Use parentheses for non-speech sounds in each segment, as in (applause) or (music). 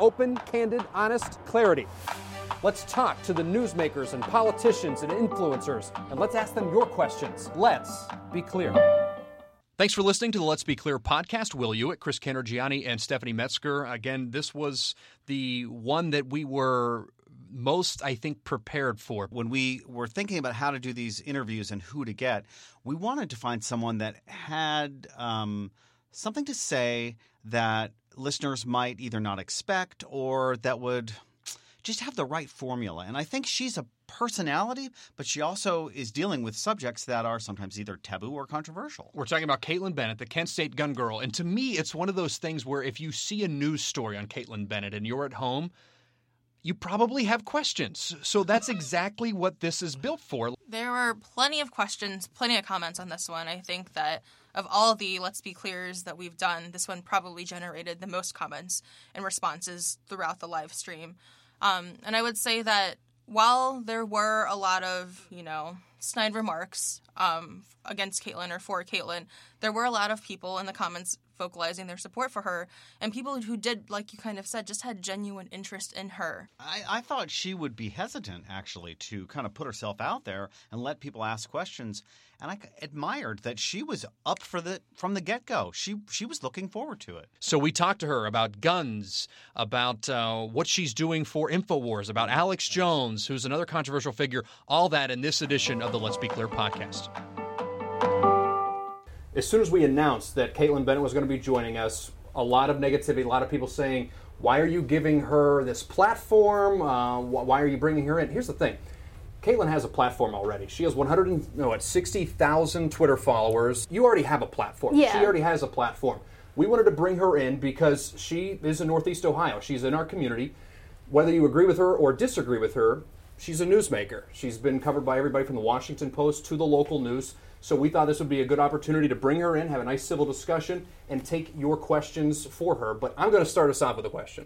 Open, candid, honest clarity. Let's talk to the newsmakers and politicians and influencers, and let's ask them your questions. Let's be clear. Thanks for listening to the Let's Be Clear podcast. Will Hewitt, Chris Kennergiani, and Stephanie Metzger. Again, this was the one that we were most, I think, prepared for. When we were thinking about how to do these interviews and who to get, we wanted to find someone that had um, something to say that listeners might either not expect or that would just have the right formula. And I think she's a personality, but she also is dealing with subjects that are sometimes either taboo or controversial. We're talking about Kaitlin Bennett, the Kent State gun girl. And to me, it's one of those things where if you see a news story on Kaitlin Bennett and you're at home, you probably have questions. So that's exactly what this is built for. There were plenty of questions, plenty of comments on this one. I think that of all the Let's Be Clears that we've done, this one probably generated the most comments and responses throughout the live stream. Um, and I would say that while there were a lot of, you know, snide remarks um, against Kaitlin or for Kaitlin, there were a lot of people in the comments vocalizing their support for her, and people who did, like you kind of said, just had genuine interest in her. I, I thought she would be hesitant, actually, to kind of put herself out there and let people ask questions. And I admired that she was up for the from the get go. She she was looking forward to it. So we talked to her about guns, about uh, what she's doing for Infowars, about Alex Jones, who's another controversial figure. All that in this edition of the Let's Be Clear podcast as soon as we announced that Kaitlin Bennett was going to be joining us, a lot of negativity, a lot of people saying, why are you giving her this platform? Uh, why are you bringing her in? Here's the thing. Kaitlin has a platform already. She has 100 no, 60,000 Twitter followers. You already have a platform. Yeah. She already has a platform. We wanted to bring her in because she is in Northeast Ohio. She's in our community. Whether you agree with her or disagree with her, she's a newsmaker. She's been covered by everybody from the Washington Post to the local news. So we thought this would be a good opportunity to bring her in, have a nice civil discussion, and take your questions for her. But I'm going to start us off with a question.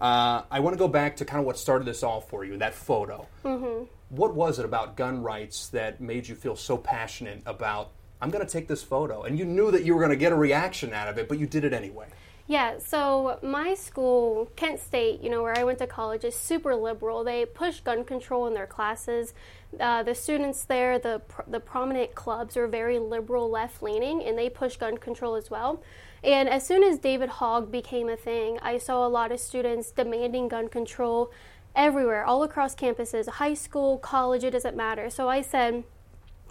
Uh, I want to go back to kind of what started this all for you, that photo. Mm-hmm. What was it about gun rights that made you feel so passionate about, I'm going to take this photo? And you knew that you were going to get a reaction out of it, but you did it anyway. Yeah, so my school, Kent State, you know, where I went to college, is super liberal. They push gun control in their classes. Uh, the students there, the the prominent clubs are very liberal, left leaning, and they push gun control as well. And as soon as David Hogg became a thing, I saw a lot of students demanding gun control everywhere, all across campuses, high school, college, it doesn't matter. So I said,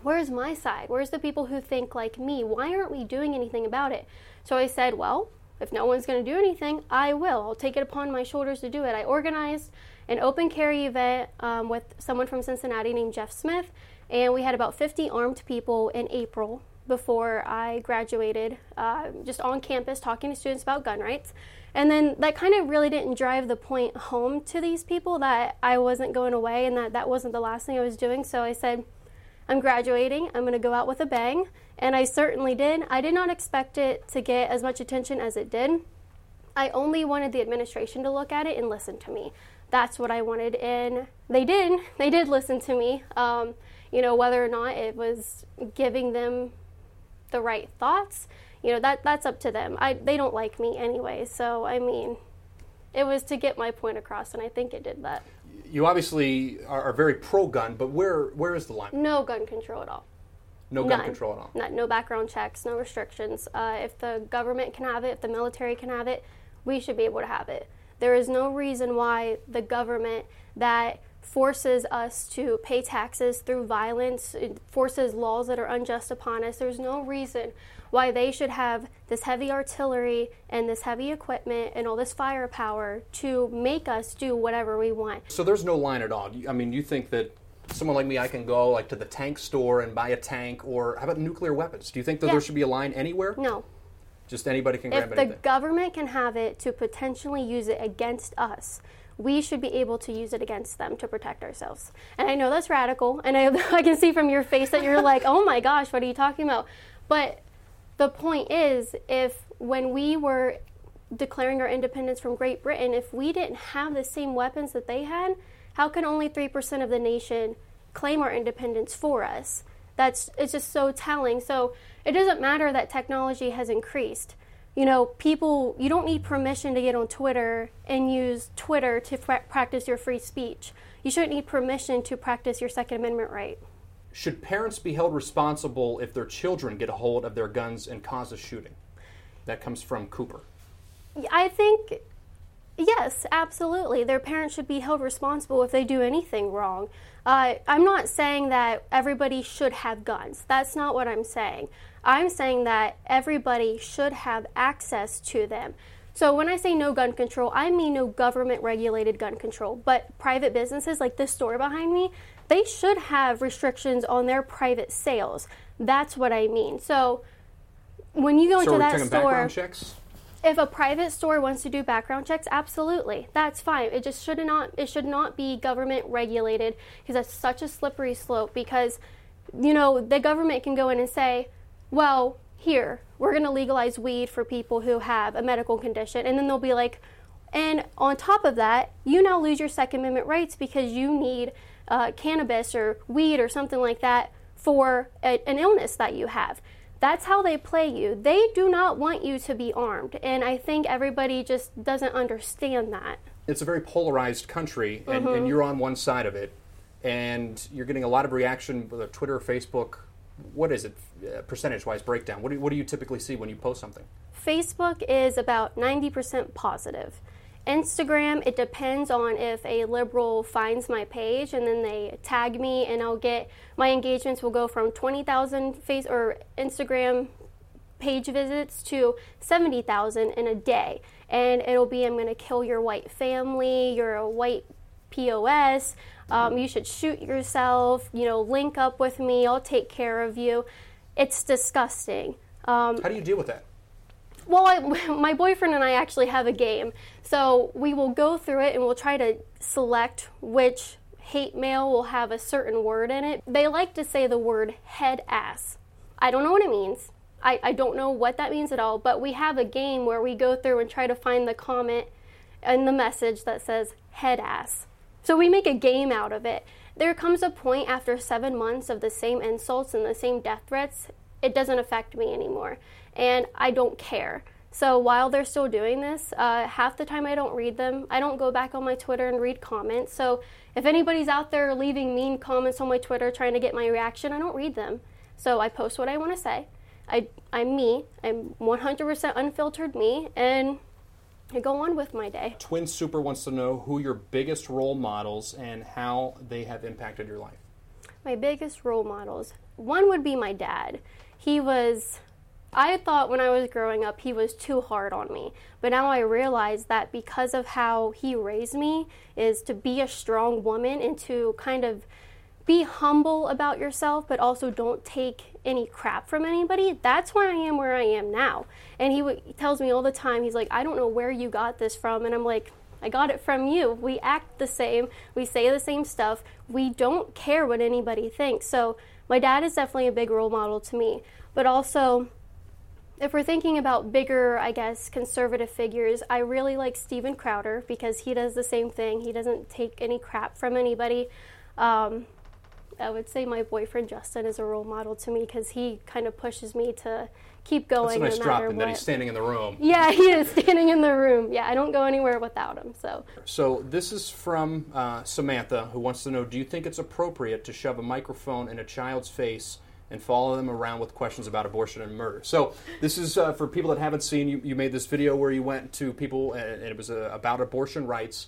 Where's my side? Where's the people who think like me? Why aren't we doing anything about it? So I said, Well, if no one's going to do anything, I will. I'll take it upon my shoulders to do it. I organized an open carry event um, with someone from Cincinnati named Jeff Smith, and we had about 50 armed people in April before I graduated, uh, just on campus talking to students about gun rights. And then that kind of really didn't drive the point home to these people that I wasn't going away and that that wasn't the last thing I was doing. So I said, I'm graduating, I'm going to go out with a bang. And I certainly did. I did not expect it to get as much attention as it did. I only wanted the administration to look at it and listen to me. That's what I wanted, and they did. They did listen to me. Um, you know, whether or not it was giving them the right thoughts, you know, that that's up to them. I they don't like me anyway, so I mean, it was to get my point across, and I think it did that. You obviously are, are very pro-gun, but where where is the line? No gun control at all. No gun None. control at all. Not, no background checks, no restrictions. Uh, if the government can have it, if the military can have it, we should be able to have it. There is no reason why the government that forces us to pay taxes through violence, it forces laws that are unjust upon us, there's no reason why they should have this heavy artillery and this heavy equipment and all this firepower to make us do whatever we want. So there's no line at all. I mean, you think that someone like me, I can go like to the tank store and buy a tank, or how about nuclear weapons? Do you think that yeah. there should be a line anywhere? No. Just anybody can grab if anything. If the government can have it to potentially use it against us, we should be able to use it against them to protect ourselves. And I know that's radical, and I, (laughs) I can see from your face that you're like, oh my gosh, what are you talking about? But the point is, if when we were declaring our independence from Great Britain, if we didn't have the same weapons that they had, how can only 3% of the nation claim our independence for us? That's it's just so telling. So it doesn't matter that technology has increased. You know, people, you don't need permission to get on Twitter and use Twitter to fra- practice your free speech. You shouldn't need permission to practice your Second Amendment right. Should parents be held responsible if their children get a hold of their guns and cause a shooting? That comes from Cooper. I think, yes, absolutely. Their parents should be held responsible if they do anything wrong. Uh, I'm not saying that everybody should have guns. That's not what I'm saying. I'm saying that everybody should have access to them. So when I say no gun control, I mean no government regulated gun control. But private businesses like this store behind me, they should have restrictions on their private sales. That's what I mean. So when you go So into that store, background checks? if a private store wants to do background checks, absolutely, that's fine. It just should not it should not be government regulated because that's such a slippery slope. Because you know the government can go in and say, well, here we're going to legalize weed for people who have a medical condition, and then they'll be like, and on top of that, you now lose your Second Amendment rights because you need uh, cannabis or weed or something like that for a, an illness that you have. That's how they play you. They do not want you to be armed. And I think everybody just doesn't understand that. It's a very polarized country, and, Mm-hmm. and you're on one side of it, and you're getting a lot of reaction, whether Twitter, Facebook. What is it, uh, percentage-wise breakdown? What do, what do you typically see when you post something? Facebook is about 90% positive. Instagram, it depends on if a liberal finds my page and then they tag me, and I'll get my engagements will go from 20,000 face or Instagram page visits to 70,000 in a day. And it'll be I'm going to kill your white family, you're a white POS, um, you should shoot yourself, you know, link up with me, I'll take care of you. It's disgusting. Um, How do you deal with that? well, I, (laughs) my boyfriend and I actually have a game. So we will go through it and we'll try to select which hate mail will have a certain word in it. They like to say the word head ass. I don't know what it means. I, I don't know what that means at all, but we have a game where we go through and try to find the comment and the message that says head ass. So we make a game out of it. There comes a point after seven months of the same insults and the same death threats, it doesn't affect me anymore. And I don't care. So while they're still doing this, uh, half the time I don't read them. I don't go back on my Twitter and read comments. So if anybody's out there leaving mean comments on my Twitter trying to get my reaction, I don't read them. So I post what I want to say. I, I'm me. I'm 100% unfiltered me, and I go on with my day. Twin Super wants to know who your biggest role models and how they have impacted your life. My biggest role models. One would be my dad. He was, I thought when I was growing up, he was too hard on me. But now I realize that because of how he raised me, is to be a strong woman and to kind of be humble about yourself, but also don't take any crap from anybody. That's why I am where I am now. And he, w- tells me all the time, he's like, I don't know where you got this from. And I'm like, I got it from you. We act the same, we say the same stuff, we don't care what anybody thinks. So, my dad is definitely a big role model to me. But also, if we're thinking about bigger, I guess, conservative figures, I really like Steven Crowder because he does the same thing. He doesn't take any crap from anybody. Um, I would say my boyfriend Justin is a role model to me because he kind of pushes me to keep going. That's a nice no drop in that he's standing in the room. yeah, he is (laughs) standing in the room. Yeah, I don't go anywhere without him. So So this is from uh, Samantha, who wants to know: Do you think it's appropriate to shove a microphone in a child's face and follow them around with questions about abortion and murder? So this is uh, for people that haven't seen. You, you made this video where you went to people and, and it was uh, about abortion rights.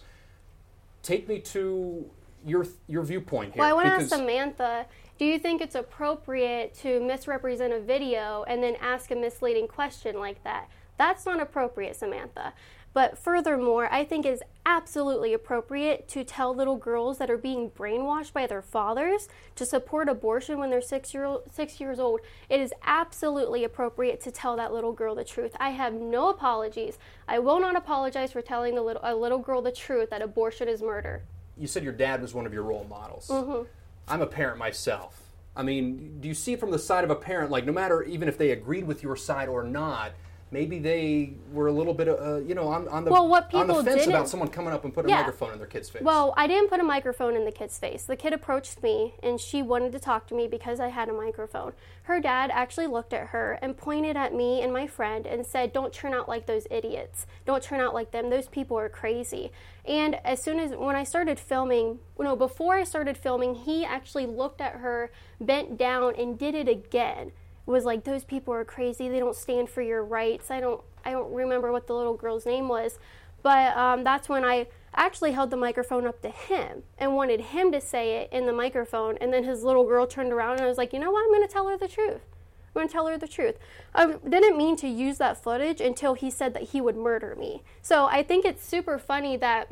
Take me to your your viewpoint here. Well, I want to ask Samantha do you think it's appropriate to misrepresent a video and then ask a misleading question like that? That's not appropriate, Samantha. But furthermore, I think it is absolutely appropriate to tell little girls that are being brainwashed by their fathers to support abortion when they're six, year old, six years old. It is absolutely appropriate to tell that little girl the truth. I have no apologies. I will not apologize for telling the little, a little girl the truth that abortion is murder. You said your dad was one of your role models. Mm-hmm. I'm a parent myself. I mean, do you see from the side of a parent, like no matter even if they agreed with your side or not, maybe they were a little bit, uh, you know, on, on the Well, what on the fence about someone coming up and putting Yeah. a microphone in their kid's face. Well, I didn't put a microphone in the kid's face. The kid approached me and she wanted to talk to me because I had a microphone. Her dad actually looked at her and pointed at me and my friend and said, Don't turn out like those idiots. Don't turn out like them. Those people are crazy. And as soon as when I started filming, you know, before I started filming, he actually looked at her, bent down, and did it again. Was like, Those people are crazy. They don't stand for your rights. I don't I don't remember what the little girl's name was. But um, that's when I actually held the microphone up to him and wanted him to say it in the microphone. And then his little girl turned around and I was like, you know what? I'm going to tell her the truth. I'm going to tell her the truth. I didn't mean to use that footage until he said that he would murder me. So I think it's super funny that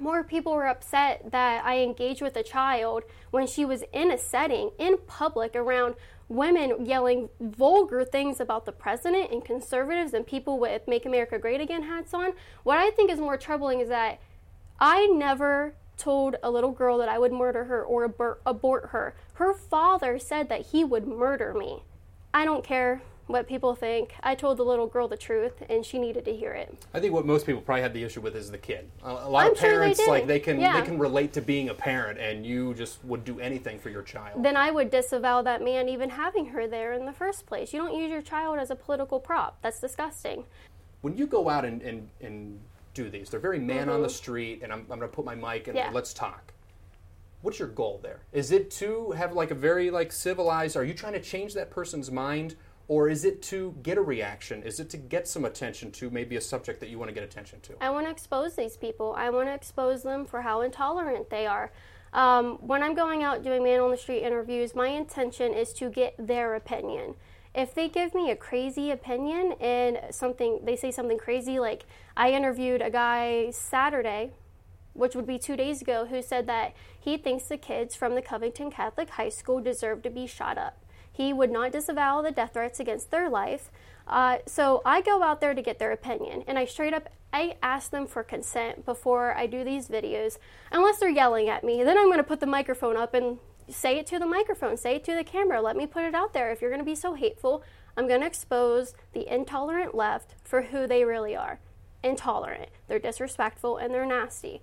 more people were upset that I engaged with a child when she was in a setting in public around women yelling vulgar things about the president and conservatives and people with Make America Great Again hats on. What I think is more troubling is that I never told a little girl that I would murder her or abort, abort her. Her father said that he would murder me. I don't care what people think. I told the little girl the truth and she needed to hear it. I think what most people probably had the issue with is the kid. A, a lot I'm of sure they parents like they can Yeah. they can relate to being a parent, and you just would do anything for your child. then I would disavow that man even having her there in the first place. You don't use your child as a political prop. That's disgusting. when you go out and, and, and do these, they're very man on the street, and I'm, I'm going to put my mic and Mm-hmm. Yeah. let's talk. What's your goal there? Is it to have like a very like civilized? Are you trying to change that person's mind, or is it to get a reaction? Is it to get some attention to maybe a subject that you want to get attention to? I want to expose these people. I want to expose them for how intolerant they are. Um, when I'm going out doing man on the street interviews, my intention is to get their opinion. If they give me a crazy opinion and something, they say something crazy, like I interviewed a guy Saturday, which would be two days ago, who said that he thinks the kids from the Covington Catholic High School deserve to be shot up. He would not disavow the death threats against their life. Uh, so I go out there to get their opinion, and I straight up I ask them for consent before I do these videos, unless they're yelling at me. Then I'm going to put the microphone up and say it to the microphone, say it to the camera. Let me put it out there. If you're going to be so hateful, I'm going to expose the intolerant left for who they really are. Intolerant. They're disrespectful and they're nasty.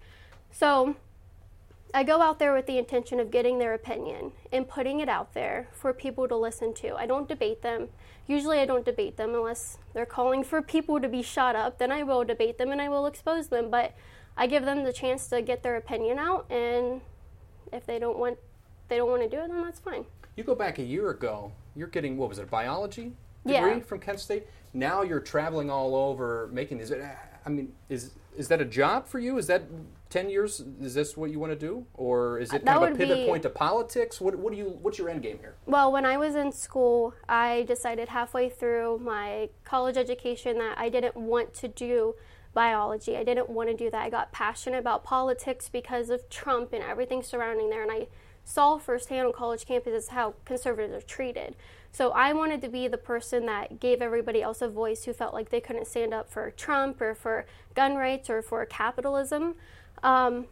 So I go out there with the intention of getting their opinion and putting it out there for people to listen to. I don't debate them. Usually, I don't debate them unless they're calling for people to be shot up. Then I will debate them and I will expose them. But I give them the chance to get their opinion out, and if they don't want, they don't want to do it, then that's fine. You go back a year ago. You're getting what was it, a biology Yeah. degree from Kent State? Now you're traveling all over making these. I mean, is is that a job for you? Is that ten years? Is this what you want to do, or is it That kind of a pivot be- point to politics? What what do you? What's your end game here? Well, when I was in school, I decided halfway through my college education that I didn't want to do biology. I didn't want to do that. I got passionate about politics because of Trump and everything surrounding there, and I saw firsthand on college campuses how conservatives are treated. So I wanted to be the person that gave everybody else a voice who felt like they couldn't stand up for Trump or for gun rights or for capitalism. Um,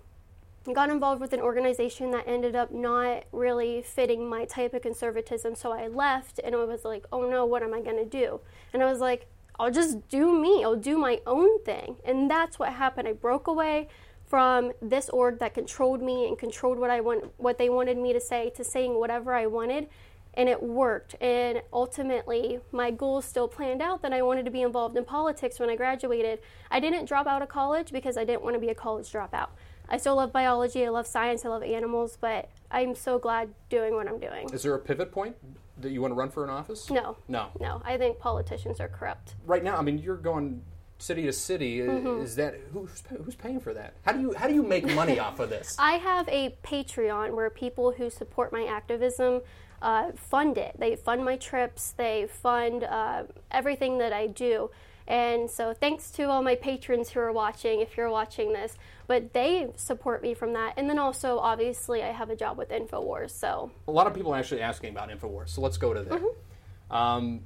got involved with an organization that ended up not really fitting my type of conservatism. So I left and I was like, oh no, what am I going to do? And I was like, I'll just do me, I'll do my own thing. And that's what happened. I broke away from this org that controlled me and controlled what I want what they wanted me to say to saying whatever I wanted and it worked and ultimately my goals still planned out that I wanted to be involved in politics when I graduated. I didn't drop out of college because I didn't want to be a college dropout. I still love biology, I love science, I love animals, but I'm so glad doing what I'm doing. Is there a pivot point that you want to run for an office? No. No. No, I think politicians are corrupt. Right now, I mean, you're going city to city. Mm-hmm. Is that who's who's paying for that? How do you how do you make money off of this? (laughs) I have a Patreon where people who support my activism uh, fund it. They fund my trips, they fund uh, everything that I do. And so, thanks to all my patrons who are watching, if you're watching this, but they support me from that. And then also, obviously, I have a job with InfoWars. So, A lot of people are actually asking about Infowars, so let's go to that. Mm-hmm. Um,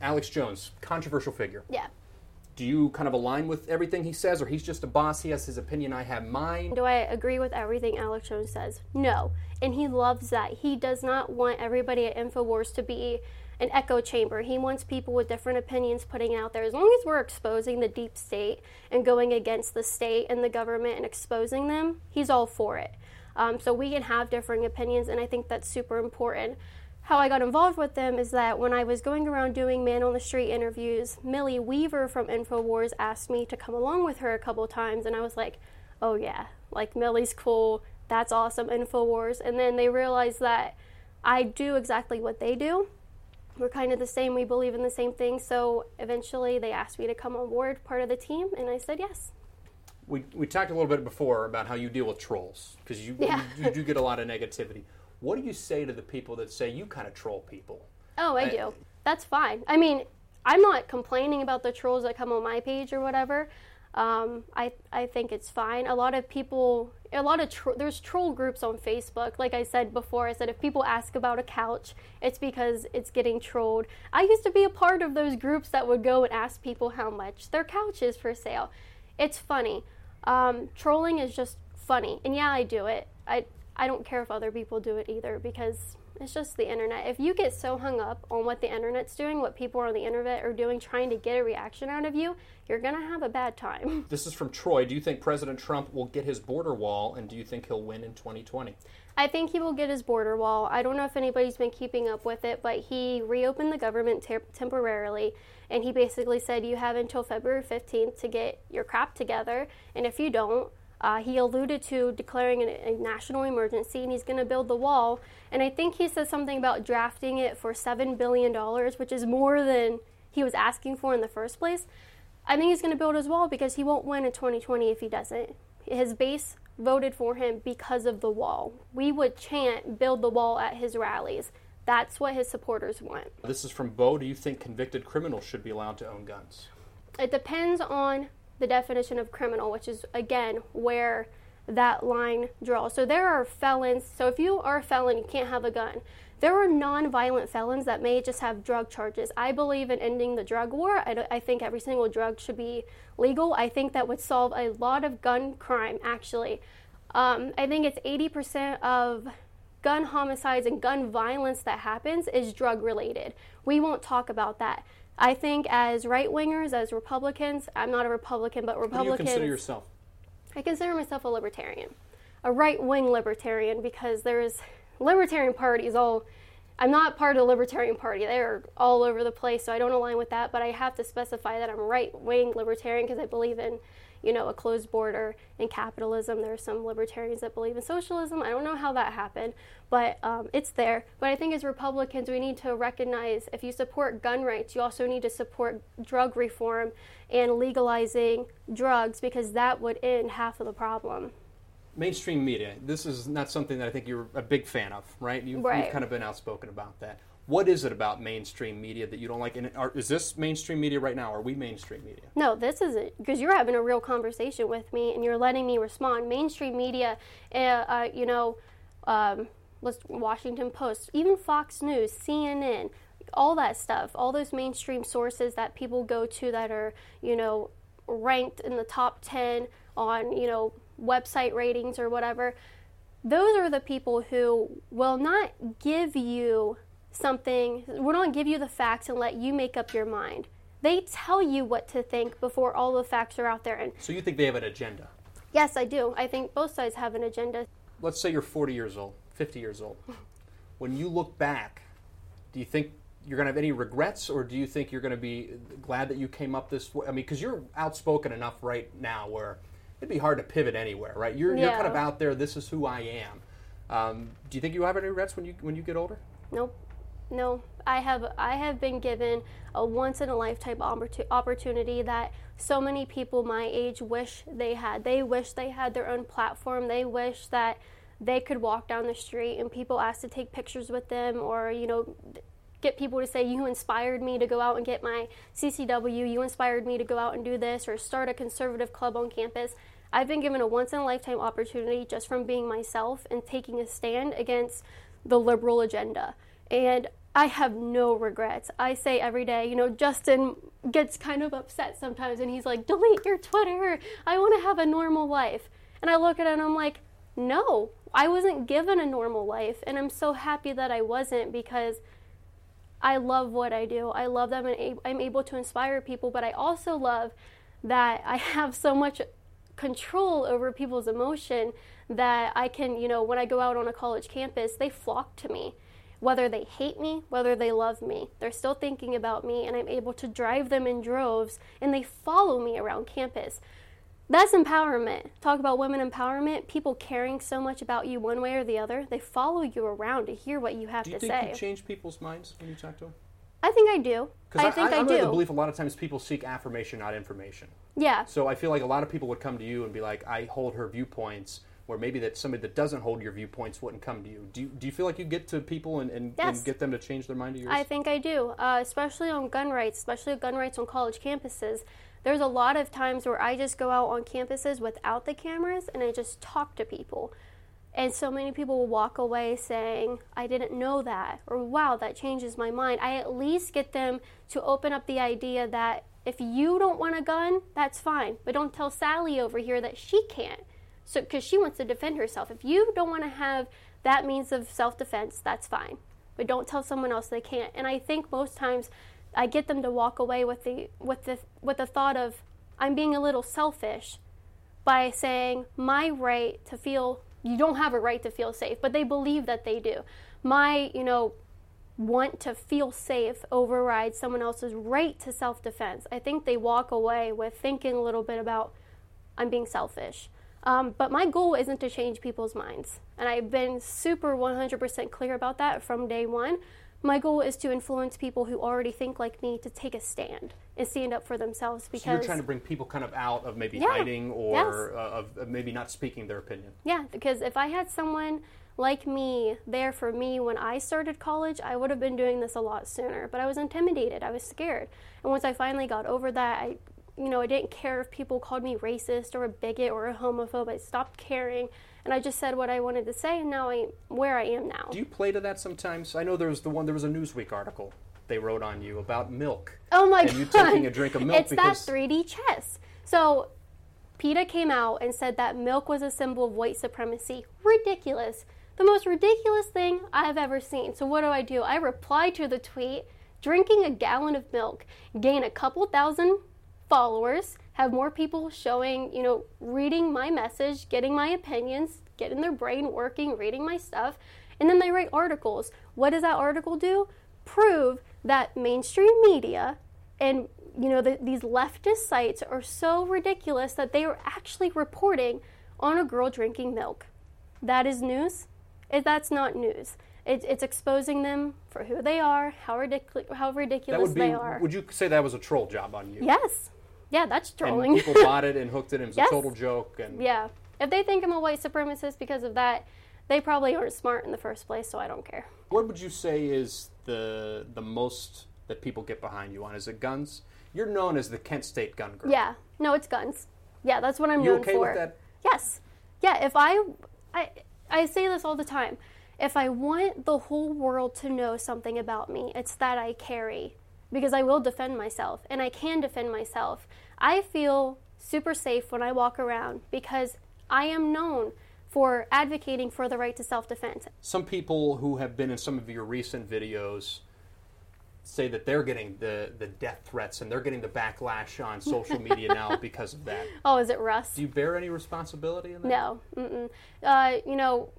Alex Jones, controversial figure. yeah. Do you kind of align with everything he says, or he's just a boss? He has his opinion. I have mine. Do I agree with everything Alex Jones says? No. And he loves that. He does not want everybody at InfoWars to be an echo chamber. He wants people with different opinions putting out there. As long as we're exposing the deep state and going against the state and the government and exposing them, he's all for it. Um, so we can have differing opinions, and I think that's super important. How I got involved with them is that when I was going around doing man on the street interviews, Millie Weaver from InfoWars asked me to come along with her a couple times, and I was like, oh yeah, like Millie's cool, that's awesome, InfoWars. And then they realized that I do exactly what they do. We're kind of the same, we believe in the same thing. So eventually they asked me to come on board, part of the team, and I said yes. We, we talked a little bit before about how you deal with trolls because you, Yeah. you, you do get a lot of negativity. What do you say to the people that say you kind of troll people? Oh, I I- do. That's fine. I mean, I'm not complaining about the trolls that come on my page or whatever. Um, I I think it's fine. A lot of people, a lot of tro- there's troll groups on Facebook. Like I said before, I said if people ask about a couch, it's because it's getting trolled. I used to be a part of those groups that would go and ask people how much their couch is for sale. It's funny. Um, trolling is just funny, and yeah, I do it. I I don't care if other people do it either because it's just the internet. If you get so hung up on what the internet's doing, what people on the internet are doing, trying to get a reaction out of you, you're gonna have a bad time. (laughs) This is from Troy. Do you think President Trump will get his border wall, and do you think he'll win in 2020? I think he will get his border wall. I don't know if anybody's been keeping up with it, but he reopened the government te- temporarily, and he basically said you have until February 15th to get your crap together, and if you don't, uh, he alluded to declaring an, a national emergency, and he's going to build the wall. And I think he said something about drafting it for seven billion dollars, which is more than he was asking for in the first place. I think he's going to build his wall because he won't win in 2020 if he doesn't. His base voted for him because of the wall. We would chant build the wall at his rallies. That's what his supporters want. This is from Bo. Do you think convicted criminals should be allowed to own guns? It depends on the definition of criminal, which is again where that line draws. So there are felons. So if you are a felon, you can't have a gun. There are non-violent felons that may just have drug charges. I believe in ending the drug war. I, I think every single drug should be legal. I think that would solve a lot of gun crime. Actually, um, I think it's 80% of gun homicides and gun violence that happens is drug related. We won't talk about that. I think as right wingers, as Republicans, I'm not a Republican, but What do you consider yourself? I consider myself a libertarian, a right wing libertarian, because there's libertarian parties all. I'm not part of the Libertarian Party. They're all over the place, so I don't align with that. But I have to specify that I'm right wing libertarian because I believe in, you know, a closed border and capitalism. There are some libertarians that believe in socialism. I don't know how that happened, but um, it's there. But I think as Republicans, we need to recognize if you support gun rights, you also need to support drug reform and legalizing drugs because that would end half of the problem. Mainstream media. This is not something that I think you're a big fan of, right? You've, Right. you've kind of been outspoken about that. What is it about mainstream media that you don't like? And are, is this mainstream media right now? Are we mainstream media? No, this isn't because you're having a real conversation with me and you're letting me respond. Mainstream media, uh, uh, you know, um, Washington Post, even Fox News, CNN, all that stuff, all those mainstream sources that people go to that are, you know, ranked in the top 10 on, you know, website ratings or whatever. Those are the people who will not give you something, will not give you the facts and let you make up your mind. They tell you what to think before all the facts are out there. And So you think they have an agenda? yes, I do. I think both sides have an agenda. Let's say you're 40 years old, 50 years old. (laughs) When you look back, do you think you're going to have any regrets, or do you think you're going to be glad that you came up this way? I mean, because you're outspoken enough right now where it'd be hard to pivot anywhere, right? You're, you're kind of out there. This is who I am. Um, do you think you have any regrets when you when you get older? Nope. No, I have I have been given a once in a lifetime opportunity that so many people my age wish they had. They wish they had their own platform. They wish that they could walk down the street and people ask to take pictures with them or you know get people to say you inspired me to go out and get my CCW, you inspired me to go out and do this or start a conservative club on campus. I've been given a once in a lifetime opportunity just from being myself and taking a stand against the liberal agenda. And I have no regrets. I say every day, you know, Justin gets kind of upset sometimes and he's like, delete your Twitter. I want to have a normal life. And I look at it and I'm like, no, I wasn't given a normal life. And I'm so happy that I wasn't because I love what I do. I love that I'm, a- I'm able to inspire people, but I also love that I have so much control over people's emotion that I can, you know, when I go out on a college campus, they flock to me. Whether they hate me, whether they love me, they're still thinking about me, and I'm able to drive them in droves, and they follow me around campus. That's empowerment. Talk about women empowerment. People caring so much about you one way or the other. They follow you around to hear what you have to say. Do you think say. you change people's minds when you talk to them? I think I do. I, think I, I'm do. of the belief a lot of times people seek affirmation, not information. yeah. So I feel like a lot of people would come to you and be like, I hold her viewpoints, where maybe that somebody that doesn't hold your viewpoints wouldn't come to you. Do you, do you feel like you get to people and, and, Yes. and get them to change their mind to yours? I think I do, uh, especially on gun rights, especially gun rights on college campuses. There's a lot of times where I just go out on campuses without the cameras and I just talk to people. And so many people will walk away saying, I didn't know that, or wow, that changes my mind. I at least get them to open up the idea that if you don't want a gun, that's fine, but don't tell Sally over here that she can't. So, because she wants to defend herself. If you don't want to have that means of self defense, that's fine. But don't tell someone else they can't. And I think most times I get them to walk away with the with the with the thought of I'm being a little selfish by saying my right to feel you don't have a right to feel safe, but they believe that they do. My, you know, want to feel safe overrides someone else's right to self defense. I think they walk away with thinking a little bit about I'm being selfish. Um, but my goal isn't to change people's minds. And I've been super 100% clear about that from day one. My goal is to influence people who already think like me to take a stand and stand up for themselves because so you're trying to bring people kind of out of maybe Yeah. hiding or Yes. uh, of, of maybe not speaking their opinion. Yeah, because if I had someone like me there for me when I started college, I would have been doing this a lot sooner. But I was intimidated, I was scared. And once I finally got over that, I you know, I didn't care if people called me racist or a bigot or a homophobe. I stopped caring and I just said what I wanted to say and now I'm where I am now. Do you play to that sometimes? I know there was the one there was a Newsweek article they wrote on you about milk. Oh my and god! you taking a drink of milk it's because that 3D chess. So, PETA came out and said that milk was a symbol of white supremacy. Ridiculous. The most ridiculous thing I've ever seen. So what do I do? I reply to the tweet, drinking a gallon of milk, gain a couple thousand followers, have more people showing, you know, reading my message, getting my opinions, getting their brain working, reading my stuff, and then they write articles. What does that article do? Prove that mainstream media and you know the, these leftist sites are so ridiculous that they are actually reporting on a girl drinking milk. That is news. If that's not news, it, it's exposing them for who they are, how ridiculous, how ridiculous would be they are. would you say that was a troll job on you? yes, yeah, that's trolling. And people bought it and (laughs) hooked it and it was Yes. a total joke and yeah, if they think I'm a white supremacist because of that, they probably aren't smart in the first place. So I don't care. What would you say is the the most that people get behind you on? Is it guns? You're known as the Kent State gun girl. Yeah, no, it's guns. Yeah, that's what I'm You known okay for. with that? Yes. Yeah, if I, I I say this all the time. If I want the whole world to know something about me, it's that I carry because I will defend myself and I can defend myself. I feel super safe when I walk around because I am known for advocating for the right to self-defense. Some people who have been in some of your recent videos say that they're getting the, the death threats and they're getting the backlash on social (laughs) media now because of that. Oh, is it Russ? Do you bear any responsibility in that? No, mm-mm. Uh, you know,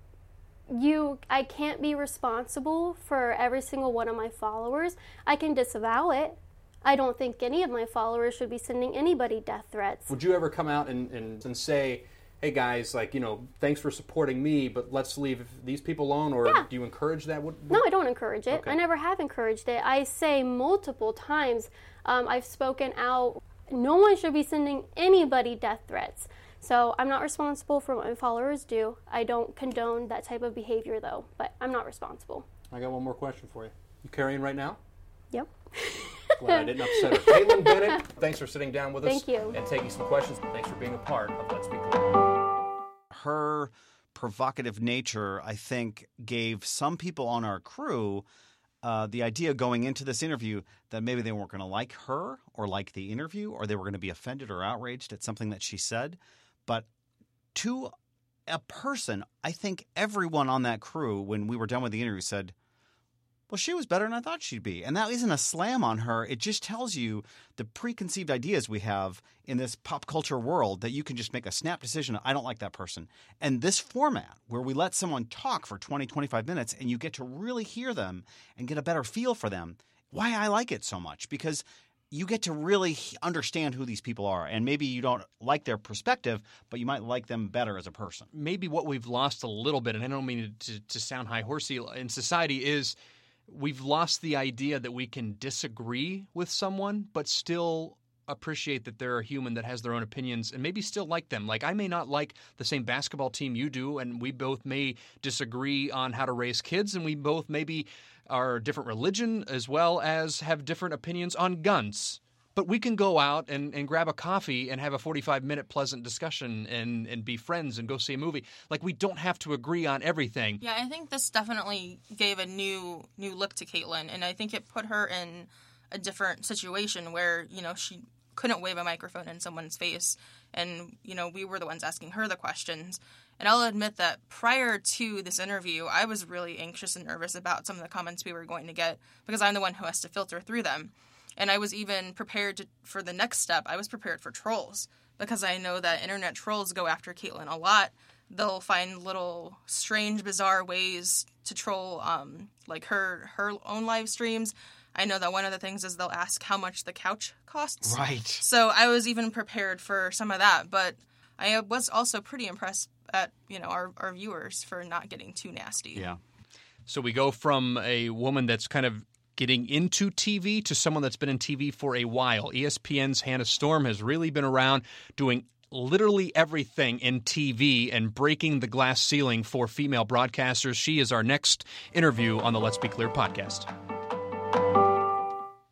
you. I can't be responsible for every single one of my followers. I can disavow it. I don't think any of my followers should be sending anybody death threats. Would you ever come out and, and, and say, hey guys, like, you know, thanks for supporting me, but let's leave these people alone? Or Yeah. do you encourage that? Would, No, I don't encourage it. Okay. I never have encouraged it. I say multiple times. Um, I've spoken out. No one should be sending anybody death threats. So I'm not responsible for what my followers do. I don't condone that type of behavior, though. But I'm not responsible. I got one more question for you. You carrying right now? Yep. (laughs) Glad I didn't upset her. Kaitlin Bennett, (laughs) thanks for sitting down with us Thank you. and taking some questions. Thanks for being a part of Let's Be Clear. her provocative nature, I think, gave some people on our crew uh, the idea going into this interview that maybe they weren't going to like her or like the interview, or they were going to be offended or outraged at something that she said. But to a person, I think everyone on that crew, when we were done with the interview, said, well, she was better than I thought she'd be. And that isn't a slam on her. It just tells you the preconceived ideas we have in this pop culture world that you can just make a snap decision. I don't like that person. And this format where we let someone talk for 20, 25 minutes and you get to really hear them and get a better feel for them. Why I like it so much because you get to really understand who these people are. And maybe you don't like their perspective, but you might like them better as a person. Maybe what we've lost a little bit, and I don't mean to, to sound high horsey in society, is we've lost the idea that we can disagree with someone, but still appreciate that they're a human that has their own opinions and maybe still like them. Like I may not like the same basketball team you do, and we both may disagree on how to raise kids, and we both maybe are different religion as well as have different opinions on guns. But we can go out and, and grab a coffee and have a 45 minute pleasant discussion and, and be friends and go see a movie. Like, we don't have to agree on everything. Yeah, I think this definitely gave a new new look to Kaitlin, and I think it put her in a different situation where, you know, she couldn't wave a microphone in someone's face. And, you know, we were the ones asking her the questions. And I'll admit that prior to this interview, I was really anxious and nervous about some of the comments we were going to get because I'm the one who has to filter through them. And I was even prepared to, for the next step. I was prepared for trolls because I know that internet trolls go after Kaitlin a lot. They'll find little strange, bizarre ways to troll, um, like her her own live streams. I know that one of the things is they'll ask how much the couch costs. Right. So I was even prepared for some of that, but I was also pretty impressed at you know our, our viewers for not getting too nasty. Yeah. So we go from a woman that's kind of getting into TV to someone that's been in TV for a while. ESPN's Hannah Storm has really been around doing literally everything in TV and breaking the glass ceiling for female broadcasters. She is our next interview on the Let's Be Clear podcast.